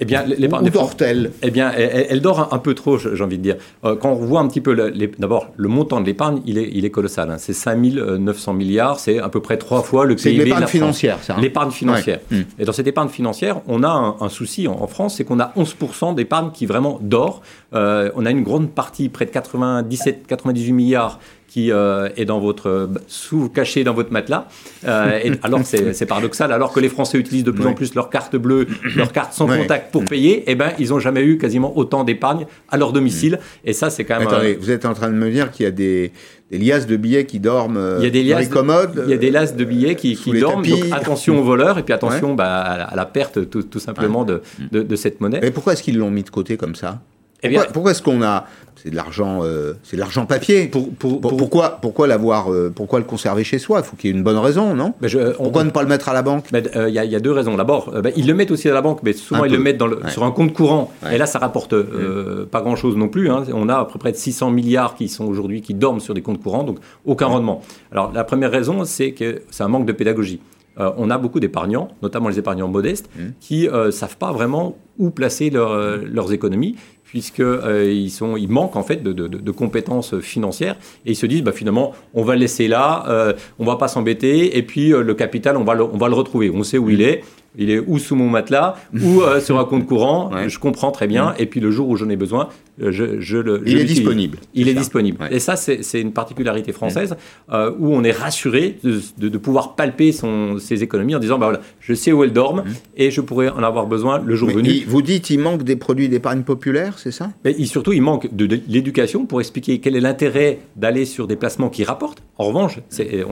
Eh bien, l'épargne dort-elle Eh bien, elle, elle dort un, peu trop, j'ai envie de dire. Euh, quand on voit un petit peu, d'abord, le montant de l'épargne, il est, il est colossal. hein. C'est 5 900 milliards, c'est à peu près trois fois le C'est PIB de l'épargne la France. financière, ça. hein L'épargne financière. Ouais. Et dans cette épargne financière, on a un, un souci en, en France, c'est qu'on a 11% d'épargne qui vraiment dort. Euh, on a une grande partie, près de 97, 98 milliards qui euh, est dans votre euh, sous caché dans votre matelas. Euh, et alors c'est c'est paradoxal, alors que les Français utilisent de plus en plus leur carte bleue, leur carte sans contact pour payer, eh ben ils ont jamais eu quasiment autant d'épargne à leur domicile. Et ça c'est quand même. Attendez, euh, vous êtes en train de me dire qu'il y a des, des liasses de billets qui dorment euh, il y a des dans liasses, les commodes il y a des liasses de billets qui, dorment. tapis. Donc attention aux voleurs et puis attention bah, à, la, à la perte tout, tout simplement de, de, de cette monnaie. Mais pourquoi est-ce qu'ils l'ont mis de côté comme ça? Eh bien- Pourquoi, pourquoi est-ce qu'on a c'est de l'argent euh, c'est de l'argent papier Pour- pour- Pour- pour- pourquoi pourquoi l'avoir euh, pourquoi le conserver chez soi? Il faut qu'il y ait une bonne raison, non? Mais je- on- Pourquoi ne pas le mettre à la banque? Euh, Il y, a- il y a deux raisons. D'abord, euh, ben, ils le mettent aussi à la banque, mais souvent Un ils peu. le mettent dans le- Ouais. sur un compte courant. Ouais. Et là, ça rapporte euh, pas grand-chose non plus. hein. On a à peu près de 600 milliards qui sont aujourd'hui qui dorment sur des comptes courants, donc aucun rendement. Alors la première raison, c'est que c'est un manque de pédagogie. Euh, on a beaucoup d'épargnants, notamment les épargnants modestes, Mmh. qui ne savent pas vraiment où placer leur, euh, leurs économies puisque euh, ils, manquent en fait de, de- de compétences financières. Et ils se disent bah, finalement on va le laisser là, euh, on va pas s'embêter et puis euh, le capital on va le, on va le retrouver, on sait où il est il est ou sous mon matelas ou euh, sur un compte courant. Ouais. Je comprends très bien. Et puis le jour où j'en ai besoin, euh, je, je le. Il je est disponible, Il est ça. disponible. Ouais. Et ça, c'est une particularité française euh, où on est rassuré de, de- de pouvoir palper son, ses économies en disant bah voilà, je sais où elles dorment et je pourrais en avoir besoin le jour Mais venu. il- vous dites il manque des produits d'épargne populaire, c'est ça? Mais il- surtout, il manque de, de l'éducation pour expliquer quel est l'intérêt d'aller sur des placements qui rapportent. En revanche, c'est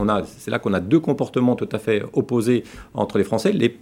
là qu'on a deux comportements tout à fait opposés entre les Français. Les,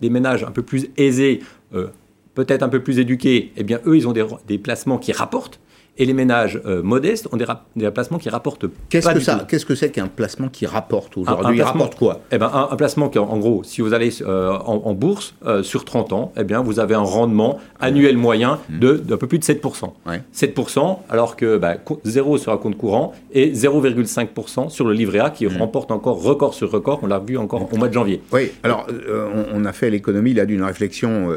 des ménages un peu plus aisés, euh, peut-être un peu plus éduqués, eh bien, eux, ils ont des placements qui rapportent. Et les ménages euh, modestes ont des, placements qui rapportent Qu'est-ce que ça. Qu'est-ce que c'est qu'un placement qui rapporte aujourd'hui? Il placement- rapporte quoi? Eh ben, un, un placement qui, en, en gros, si vous allez euh, en, en bourse euh, sur 30 ans, eh bien, vous avez un rendement annuel moyen de d'un peu plus de 7%. Ouais. 7%, alors que bah, co- 0 sur un compte courant et 0,5% sur le livret A qui remporte encore record sur record. On l'a vu encore au mois de janvier. Oui, alors on, on a fait l'économie là d'une réflexion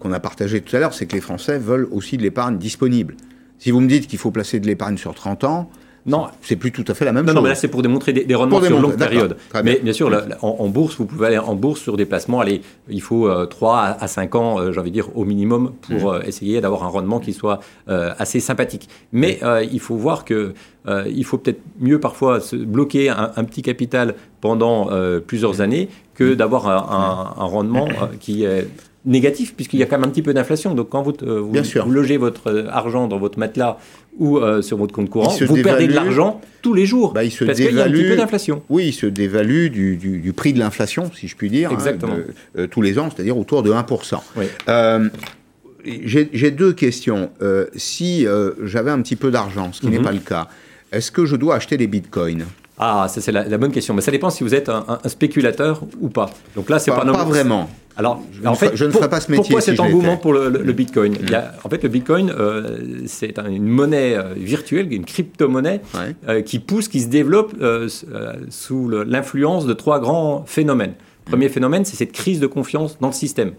qu'on a partagée tout à l'heure, c'est que les Français veulent aussi de l'épargne disponible. Si vous me dites qu'il faut placer de l'épargne sur 30 ans, Non, c'est plus tout à fait la même Non, chose. non, mais là, c'est pour démontrer des, des rendements Pour sur longue période. Bien. Mais bien sûr, en, en bourse, vous pouvez aller en bourse sur des placements. Allez, il faut euh, 3 à, à 5 ans, euh, j'ai envie de dire, au minimum, pour Mmh. euh, essayer d'avoir un rendement qui soit euh, assez sympathique. Mais euh, il faut voir que euh, il faut peut-être mieux parfois se bloquer un, un petit capital pendant euh, plusieurs années que d'avoir un, un- un rendement euh, qui est négatif, puisqu'il y a quand même un petit peu d'inflation. Donc, quand vous, euh, logez votre euh, argent dans votre matelas ou euh, sur votre compte courant, vous perdez de l'argent tous les jours. Bah, il se parce qu'il y a un petit dévalue. peu d'inflation. Oui, il se dévalue du, du- du prix de l'inflation, si je puis dire, hein, Exactement. de- euh, tous les ans, c'est-à-dire autour de 1%. Oui. Euh, J'ai deux questions. Si j'avais un petit peu d'argent, ce qui n'est Mhm. pas le cas, est-ce que je dois acheter des bitcoins? Ah, ça c'est la, la bonne question. Mais ça dépend si vous êtes un, un- un spéculateur ou pas. Donc là, c'est pas, pas, non- pas vraiment. Alors, Je en fait, je ne pour- ferai pas ce métier Pourquoi si cet engouement. Mm. pour le, le- le Bitcoin Il y a- En fait, le Bitcoin, euh, c'est un- une monnaie euh, virtuelle, une crypto-monnaie Ouais. euh, qui pousse, qui se développe euh, sous l'influence de trois grands phénomènes. Premier phénomène, c'est cette crise de confiance dans le système.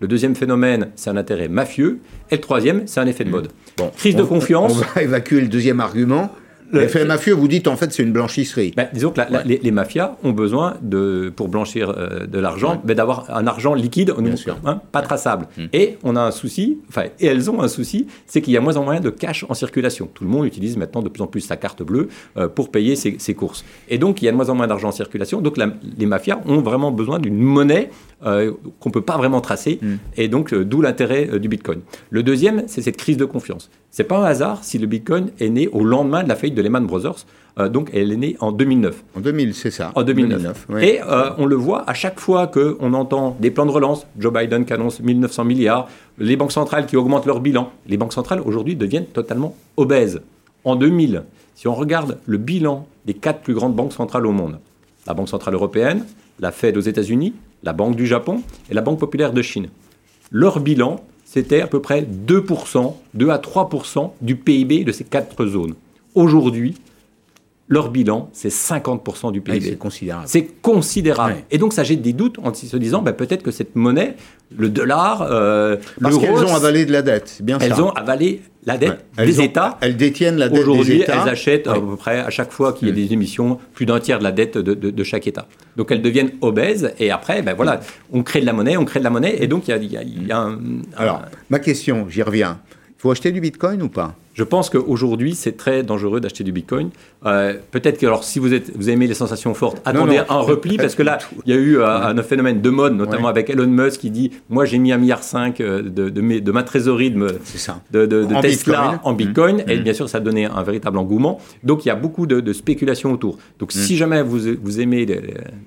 Le deuxième phénomène, c'est un intérêt mafieux. Et le troisième, c'est un effet de mode. Bon, Crise de on- confiance. On va évacuer le deuxième argument. Le- L'effet mafieux, vous dites en fait c'est une blanchisserie. Ben, disons que la- la- les, les mafias ont besoin, de, pour blanchir euh, de l'argent, ben, d'avoir un argent liquide, Bien nous, sûr. hein, pas traçable. Et on a un souci, enfin, et elles ont un souci, c'est qu'il y a moins en moins de cash en circulation. Tout le monde utilise maintenant de plus en plus sa carte bleue euh, pour payer ses, ses courses. Et donc, il y a de moins en moins d'argent en circulation. Donc, la- les mafias ont vraiment besoin d'une monnaie euh, qu'on ne peut pas vraiment tracer. Et donc, d'où l'intérêt du Bitcoin. Le deuxième, c'est cette crise de confiance. C'est pas un hasard si le Bitcoin est né au lendemain de la faillite de Lehman Brothers. Euh, donc, elle est née en 2009. En 2000, c'est ça. En 2009. oui. Et euh, on le voit à chaque fois qu'on entend des plans de relance, Joe Biden qui annonce 1900 milliards, les banques centrales qui augmentent leur bilan. Les banques centrales aujourd'hui deviennent totalement obèses. En 2000, si on regarde le bilan des quatre plus grandes banques centrales au monde, la Banque centrale européenne, la Fed aux États-Unis, la Banque du Japon et la Banque populaire de Chine, leur bilan, c'était à peu près 2%, 2 à 3% du PIB de ces quatre zones. Aujourd'hui, leur bilan, c'est 50% du Ah, PIB. c'est considérable. C'est considérable. Et donc, ça jette des doutes en se disant bah, peut-être que cette monnaie, le dollar, euh, Parce qu'elles ont avalé de la dette, bien elles ça. ont avalé la dette Ouais. Des ont- États. Elles détiennent la dette des Aujourd'hui, États. elles achètent à peu près à chaque fois qu'il y a des émissions plus d'un tiers de la dette de, de- de chaque État. Donc elles deviennent obèses et après, ben voilà, on crée de la monnaie, on crée de la monnaie et donc il y a, il y a- il y a un, Alors, ma question, j'y reviens. Il faut acheter du bitcoin ou pas? Je pense qu'aujourd'hui c'est très dangereux d'acheter du Bitcoin. Euh, Peut-être que alors si vous êtes, vous aimez les sensations fortes, attendez non, un repli parce que là il y a eu euh, un phénomène de mode, notamment Ouais. avec Elon Musk qui dit moi j'ai mis un milliard cinq euh, de, de, ma trésorerie de, de, En Tesla Bitcoin. en Bitcoin. Et Mhm. bien sûr, ça a donné un véritable engouement. Donc, il y a beaucoup de, spéculation autour. Donc, si jamais vous, vous aimez les,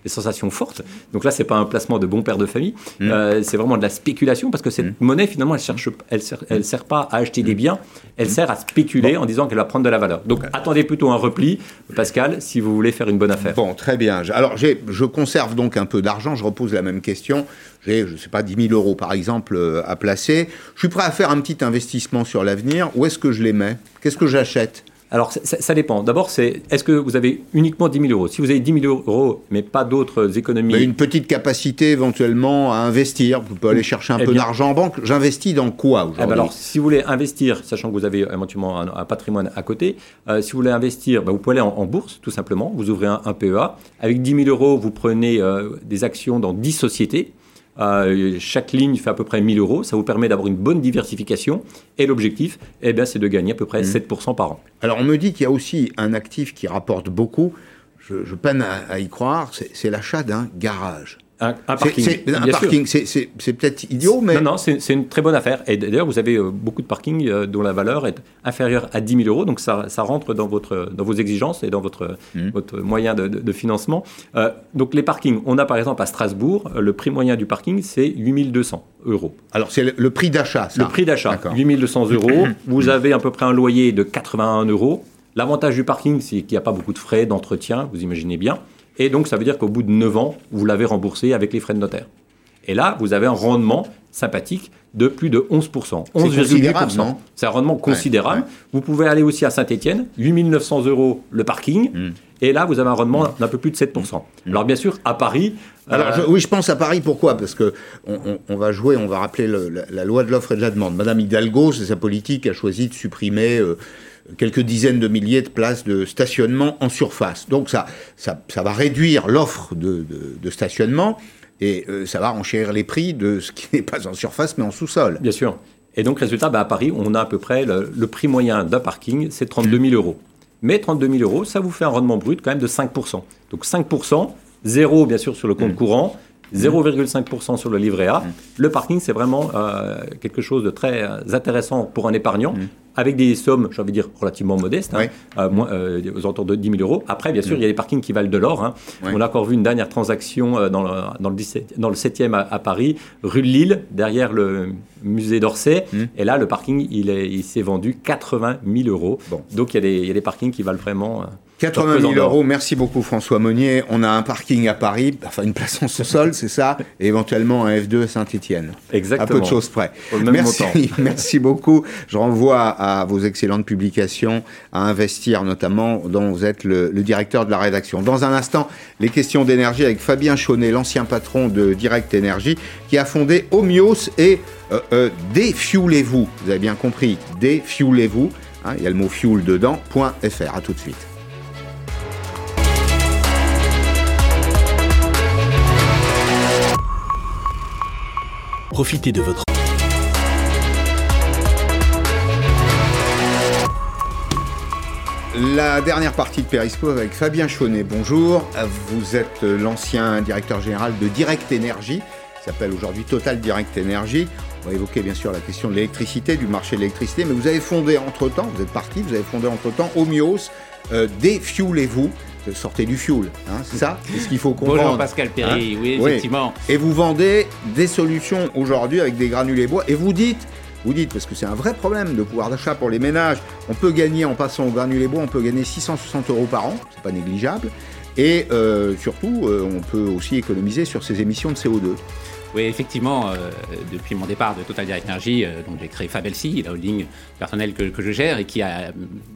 les sensations fortes, donc là, c'est pas un placement de bon père de famille, euh, c'est vraiment de la spéculation parce que cette monnaie, finalement, elle sert, elle sert pas à acheter des biens, elle sert à spéculer en disant qu'elle va prendre de la valeur. Donc, attendez plutôt un repli, Pascal, si vous voulez faire une bonne affaire. Bon, très bien. Alors, je conserve donc un peu d'argent. Je repose la même question. J'ai, je ne sais pas, 10 000 euros, par exemple, euh, à placer. Je suis prêt à faire un petit investissement sur l'avenir. Où est-ce que je les mets? Qu'est-ce que j'achète? Alors, ça, dépend. D'abord, c'est est-ce que vous avez uniquement 10 000 euros? Si vous avez 10 000 euros, mais pas d'autres économies. Mais une petite capacité éventuellement à investir. Vous pouvez aller chercher un Eh peu d'argent en banque. J'investis dans quoi Eh ben aujourd'hui alors, si vous voulez investir, sachant que vous avez éventuellement un, un patrimoine à côté, euh, si vous voulez investir, ben, vous pouvez aller en, en bourse, tout simplement. Vous ouvrez un, un PEA. Avec 10 000 euros, vous prenez euh, des actions dans 10 sociétés. Euh, chaque ligne fait à peu près 1000 euros. Ça vous permet d'avoir une bonne diversification. Et l'objectif, eh bien, c'est de gagner à peu près 7% par an. Alors, on me dit qu'il y a aussi un actif qui rapporte beaucoup. Je, peine à y croire. C'est l'achat d'un garage. Un, parking. Un parking, c'est, peut-être idiot, mais. Non, non, c'est, une très bonne affaire. Et d'ailleurs, vous avez euh, beaucoup de parkings euh, dont la valeur est inférieure à 10 000 euros. Donc, ça, ça rentre dans, votre, dans vos exigences et dans votre, mmh. votre moyen de, de, financement. Euh, donc, les parkings, on a par exemple à Strasbourg, le prix moyen du parking, c'est 8 200 euros. Alors, c'est le, prix d'achat, ça Le prix d'achat, 8 200 euros. vous avez à peu près un loyer de 81 euros. L'avantage du parking, c'est qu'il n'y a pas beaucoup de frais d'entretien, vous imaginez bien. Et donc, ça veut dire qu'au bout de 9 ans, vous l'avez remboursé avec les frais de notaire. Et là, vous avez un rendement sympathique de plus de 11%. 11,8%. C'est un rendement considérable. Vous pouvez aller aussi à Saint-Etienne, 8 900 euros le parking. Hmm. Et là, vous avez un rendement d'un peu plus de 7%. Hmm. Alors bien sûr, à Paris... Alors oui, je pense à Paris, pourquoi? Parce qu'on on, va jouer, on va rappeler la, loi de l'offre et de la demande. Madame Hidalgo, c'est sa politique, a choisi de supprimer... Euh, quelques dizaines de milliers de places de stationnement en surface. Donc ça, ça, va réduire l'offre de, stationnement et euh, ça va enchérir les prix de ce qui n'est pas en surface mais en sous-sol. Bien sûr. Et donc résultat, bah, à Paris, on a à peu près le, prix moyen d'un parking, c'est 32 000 euros. Mais 32 000 euros, ça vous fait un rendement brut quand même de 5% Donc 5 zéro bien sûr sur le compte mmh. courant, 0,5% sur le livret A. Mmh. Le parking, c'est vraiment euh, quelque chose de très euh, intéressant pour un épargnant. Mmh avec des sommes, j'ai envie de dire, relativement modestes, hein, euh, aux alentours de 10 000 euros. Après, bien sûr, il y a des parkings qui valent de l'or. Hein. On a encore vu une dernière transaction dans, le, dans, le, 17, dans le 7e à, Paris, rue de Lille, derrière le musée d'Orsay. Et là, le parking, il, il s'est vendu 80 000 euros. Bon. Donc, il y, a des, il y, a des, parkings qui valent vraiment... Euh, 80 000 euros, merci beaucoup François Monnier. On a un parking à Paris, enfin une place en sous-sol, c'est ça, et éventuellement un F2 à Saint-Etienne. Exactement. À peu de choses près. Merci, merci beaucoup. Je renvoie à vos excellentes publications, à investir notamment, dont vous êtes le, directeur de la rédaction. Dans un instant, les questions d'énergie avec Fabien Chaunet, l'ancien patron de Direct Énergie, qui a fondé Omios et euh, euh, Défuelez-vous. Vous avez bien compris, Défuelez-vous. Hein, il y a le mot fuel dedans, .fr. À tout de suite. Profitez de votre... La dernière partie de Periscope avec Fabien Chaunet. Bonjour. Vous êtes l'ancien directeur général de Direct Énergie, s'appelle aujourd'hui Total Direct Énergie. On va évoquer bien sûr la question de l'électricité, du marché de l'électricité, mais vous avez fondé entre-temps, vous êtes parti, vous avez fondé entre-temps Omios, euh, Défuelez-vous sortez du fuel, hein, c'est ça C'est ce qu'il faut comprendre. Bonjour Pascal Perry, hein oui, effectivement. Et vous vendez des solutions aujourd'hui avec des granulés bois, et vous dites, vous dites, parce que c'est un vrai problème de pouvoir d'achat pour les ménages, on peut gagner en passant au granulé bois, on peut gagner 660 euros par an, c'est pas négligeable, et euh, surtout, euh, on peut aussi économiser sur ses émissions de CO2. Oui, effectivement, euh, depuis mon départ de Total Direct Energy, euh, donc j'ai créé Fabelsi, la holding personnelle que, que, je gère et qui, a,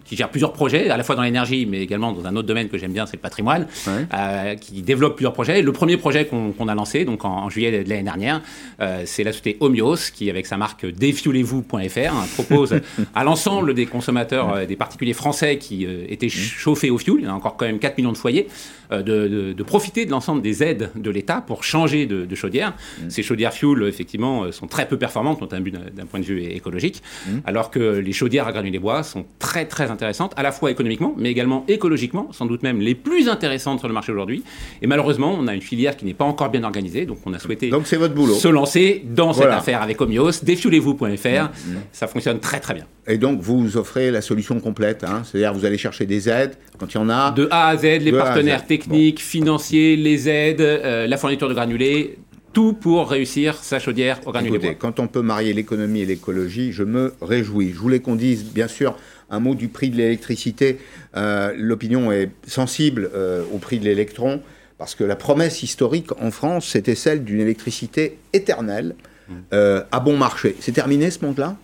qui gère plusieurs projets, à la fois dans l'énergie, mais également dans un autre domaine que j'aime bien, c'est le patrimoine, euh, qui développe plusieurs projets. Le premier projet qu'on a lancé, donc en, juillet de l'année dernière, euh, c'est la société Omios, qui, avec sa marque défuelez-vous.fr, hein, propose à l'ensemble des consommateurs, euh, des particuliers français qui étaient chauffés au fioul, il y a encore quand même 4 millions de foyers, de, de, de, profiter de l'ensemble des aides de l'État pour changer de, de chaudière. Mm. Ces chaudières fuel, effectivement, sont très peu performantes, notamment d'un point de vue écologique, mm. alors que les chaudières à granulés bois sont très très intéressantes, à la fois économiquement, mais également écologiquement, sans doute même les plus intéressantes sur le marché aujourd'hui. Et malheureusement, on a une filière qui n'est pas encore bien organisée, donc on a souhaité donc votre boulot. se lancer dans cette affaire avec Omios, défuelez-vous.fr, mm. ça fonctionne très très bien. Et donc vous offrez la solution complète, hein. c'est-à-dire vous allez chercher des aides quand il y en a. De A à Z, les partenaires techniques, financiers, les aides, euh, la fourniture de granulés, tout pour réussir sa chaudière au granulé Écoutez, quand on peut marier l'économie et l'écologie, je me réjouis. Je voulais qu'on dise, bien sûr, un mot du prix de l'électricité. Euh, l'opinion est sensible euh, au prix de l'électron, parce que la promesse historique en France, c'était celle d'une électricité éternelle, mmh. euh, à bon marché. C'est terminé ce monde-là?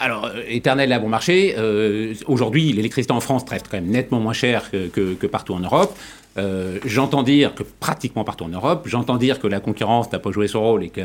Alors, éternel à bon marché. Aujourd'hui, l'électricité en France reste quand même nettement moins chère que, que, partout en Europe. Euh, j'entends dire que pratiquement partout en Europe, j'entends dire que la concurrence n'a pas joué son rôle et que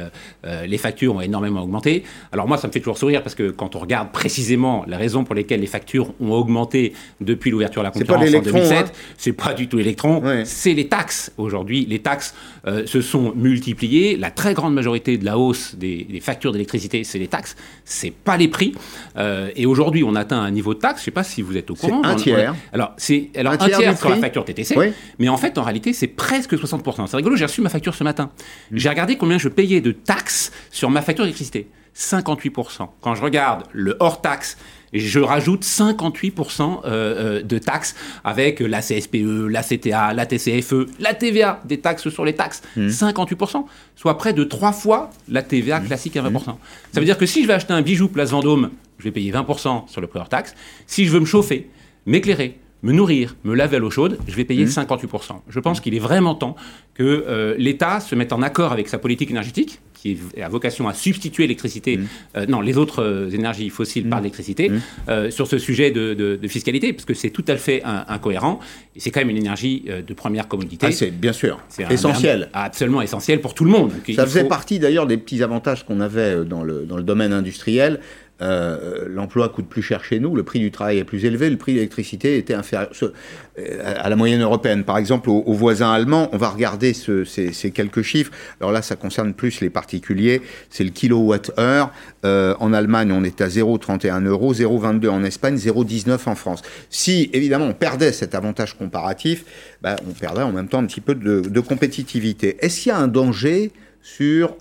euh, les factures ont énormément augmenté. Alors moi, ça me fait toujours sourire parce que quand on regarde précisément les raisons pour lesquelles les factures ont augmenté depuis l'ouverture de la concurrence en l'électron, 2007, hein. c'est pas du tout l'électron, Ouais. c'est les taxes. Aujourd'hui, les taxes euh, se sont multipliées. La très grande majorité de la hausse des, des factures d'électricité, c'est les taxes, c'est pas les prix. Euh, et aujourd'hui, on atteint un niveau de taxe, je sais pas si vous êtes au courant. un on- on- tiers. alors, c'est alors Un un tiers sur la facture TTC, Oui. Mais en fait, en réalité, c'est presque 60%. C'est rigolo, j'ai reçu ma facture ce matin. Mm. J'ai regardé combien je payais de taxes sur ma facture d'électricité. 58%. Quand je regarde le hors taxe, je rajoute 58% euh, euh, de taxes avec la CSPE, la CTA, la TCFE, la TVA, des taxes sur les taxes. Mm. 58%, soit près de trois fois la TVA classique à 20%. Ça veut dire que si je vais acheter un bijou place Vendôme, je vais payer 20% sur le prix hors taxe. Si je veux me chauffer, m'éclairer, me nourrir, me laver à l'eau chaude, je vais Mmh. payer 58%. Je pense qu'il est vraiment temps que euh, l'État se mette en accord avec sa politique énergétique, qui a vocation à substituer l'électricité, Mmh. euh, non, les autres euh, énergies fossiles par l'électricité, euh, sur ce sujet de, de- de fiscalité, parce que c'est tout à fait in- incohérent, et c'est quand même une énergie de première commodité. Ah, c'est bien sûr essentiel. un- absolument essentiel pour tout le monde. Donc, Ça faisait faut- partie d'ailleurs des petits avantages qu'on avait dans le, dans le domaine industriel. Euh, L'emploi coûte plus cher chez nous, le prix du travail est plus élevé, le prix de l'électricité était inférieur euh, à la moyenne européenne. Par exemple, aux, voisins allemands, on va regarder ce- ces, quelques chiffres. Alors là, ça concerne plus les particuliers. C'est le kilowatt-heure. Euh, en Allemagne, on est à 0,31 euros, 0,22 en Espagne, 0,19 en France. Si, évidemment, on perdait cet avantage comparatif, bah, on perdrait en même temps un petit peu de, compétitivité. Est-ce qu'il y a un danger sur...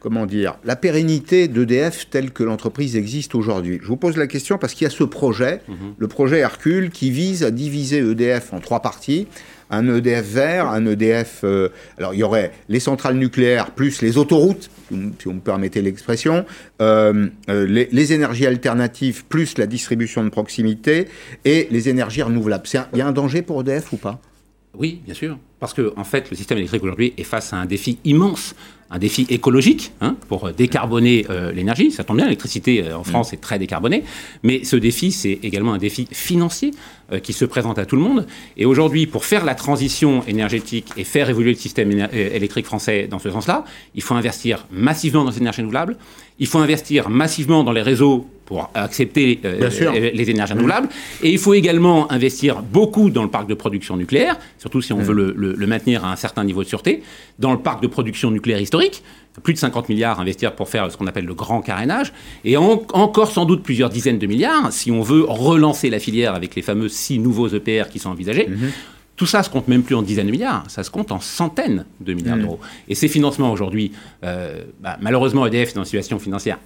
comment dire, la pérennité d'EDF telle que l'entreprise existe aujourd'hui. Je vous pose la question parce qu'il y a ce projet, le projet Hercule, qui vise à diviser EDF en trois parties. Un EDF vert, un EDF... euh, alors, il y aurait les centrales nucléaires plus les autoroutes, si vous- me permettez l'expression, euh, euh, les, les énergies alternatives plus la distribution de proximité et les énergies renouvelables. Un- Il y a un danger pour EDF ou pas? Oui, bien sûr. Parce que, en fait, le système électrique aujourd'hui est face à un défi immense, un défi écologique hein, pour décarboner euh, l'énergie. Ça tombe bien, l'électricité euh, en France est très décarbonée. Mais ce défi, c'est également un défi financier qui se présente à tout le monde. Et aujourd'hui, pour faire la transition énergétique et faire évoluer le système euh, électrique français dans ce sens-là, il faut investir massivement dans les énergies renouvelables. Il faut investir massivement dans les réseaux pour accepter euh, euh, les énergies renouvelables. Et il faut également investir beaucoup dans le parc de production nucléaire, surtout si on veut le, le- le maintenir à un certain niveau de sûreté, dans le parc de production nucléaire historique, plus de 50 milliards à investir pour faire ce qu'on appelle le grand carénage, et en- encore sans doute plusieurs dizaines de milliards si on veut relancer la filière avec les fameux six nouveaux EPR qui sont envisagés. Tout ça se compte même plus en dizaines de milliards, ça se compte en centaines de milliards d'euros. Et ces financements aujourd'hui, euh, bah, malheureusement EDF est dans une situation financière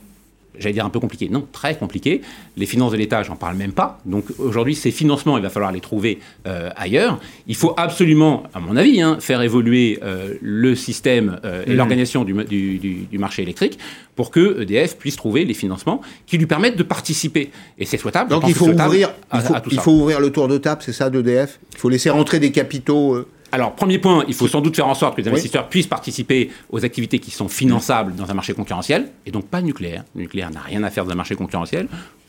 j'allais dire un peu compliqué. Non, très compliqué. Les finances de l'État, j'en parle même pas. Donc aujourd'hui, ces financements, il va falloir les trouver euh, ailleurs. Il faut absolument, à mon avis, hein, faire évoluer euh, le système euh, et l'organisation du, du- du- du marché électrique pour que EDF puisse trouver les financements qui lui permettent de participer. Et c'est souhaitable. Donc il faut, ouvrir, à- il, faut, à tout il ça. faut ouvrir le tour de table, c'est ça d'EDF Il faut laisser rentrer des capitaux Alors, premier point, il faut sans doute faire en sorte que les Oui. investisseurs puissent participer aux activités qui sont finançables dans un marché concurrentiel, et donc pas nucléaire. Le nucléaire n'a rien à faire dans un marché concurrentiel.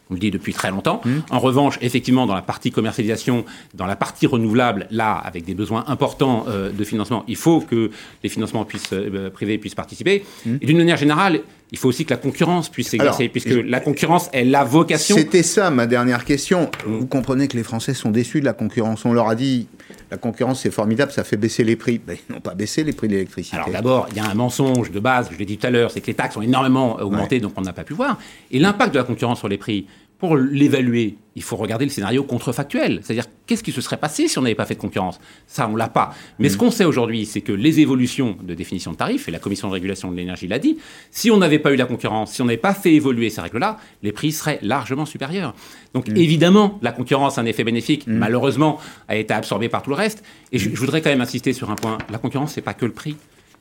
On le dit depuis très longtemps. En revanche, effectivement, dans la partie commercialisation, dans la partie renouvelable, là, avec des besoins importants euh, de financement, il faut que les financements puissent, euh, privés puissent participer. Et d'une manière générale, il faut aussi que la concurrence puisse s'exercer, puisque je- la concurrence est la vocation. C'était ça ma dernière question. Vous comprenez que les Français sont déçus de la concurrence. On leur a dit la concurrence c'est formidable, ça fait baisser les prix. Ben, ils n'ont pas baissé les prix de l'électricité. Alors d'abord, il y a un mensonge de base, je l'ai dit tout à l'heure, c'est que les taxes ont énormément augmenté, donc on n'a pas pu voir. Et l'impact de la concurrence sur les prix, pour l'évaluer, il faut regarder le scénario contrefactuel. C'est-à-dire, qu'est-ce qui se serait passé si on n'avait pas fait de concurrence? Ça, on l'a pas. Mais ce qu'on sait aujourd'hui, c'est que les évolutions de définition de tarifs, et la Commission de régulation de l'énergie l'a dit, si on n'avait pas eu la concurrence, si on n'avait pas fait évoluer ces règles-là, les prix seraient largement supérieurs. Donc évidemment, la concurrence a un effet bénéfique, malheureusement, a été absorbée par tout le reste. Et je, je voudrais quand même insister sur un point. La concurrence, c'est pas que le prix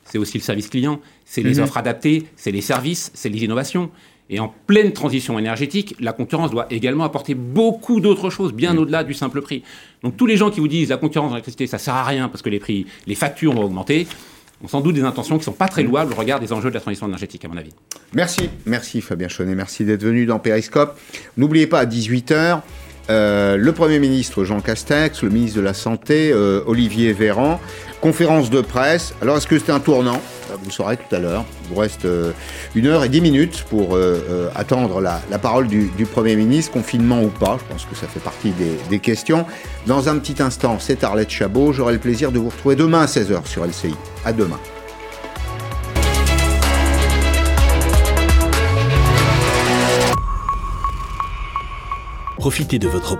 c'est aussi le service client, c'est les offres adaptées, c'est les services, c'est les innovations. Et en pleine transition énergétique, la concurrence doit également apporter beaucoup d'autres choses, bien au-delà du simple prix. Donc tous les gens qui vous disent la concurrence dans l'électricité, ça sert à rien parce que les prix, les factures ont augmenté, ont sans doute des intentions qui ne sont pas très louables au regard des enjeux de la transition énergétique, à mon avis. Merci, merci Fabien Chaunet, merci d'être venu dans Périscope. N'oubliez pas à 18h, euh, le Premier ministre Jean Castex, le ministre de la Santé euh, Olivier Véran. Conférence de presse. Alors, est-ce que c'est un tournant? Vous saurez tout à l'heure. Il vous reste euh, une heure et dix minutes pour euh, euh, attendre la, parole du, Premier ministre, confinement ou pas. Je pense que ça fait partie des, des questions. Dans un petit instant, c'est Arlette Chabot. J'aurai le plaisir de vous retrouver demain à 16h sur LCI. À demain. Profitez de votre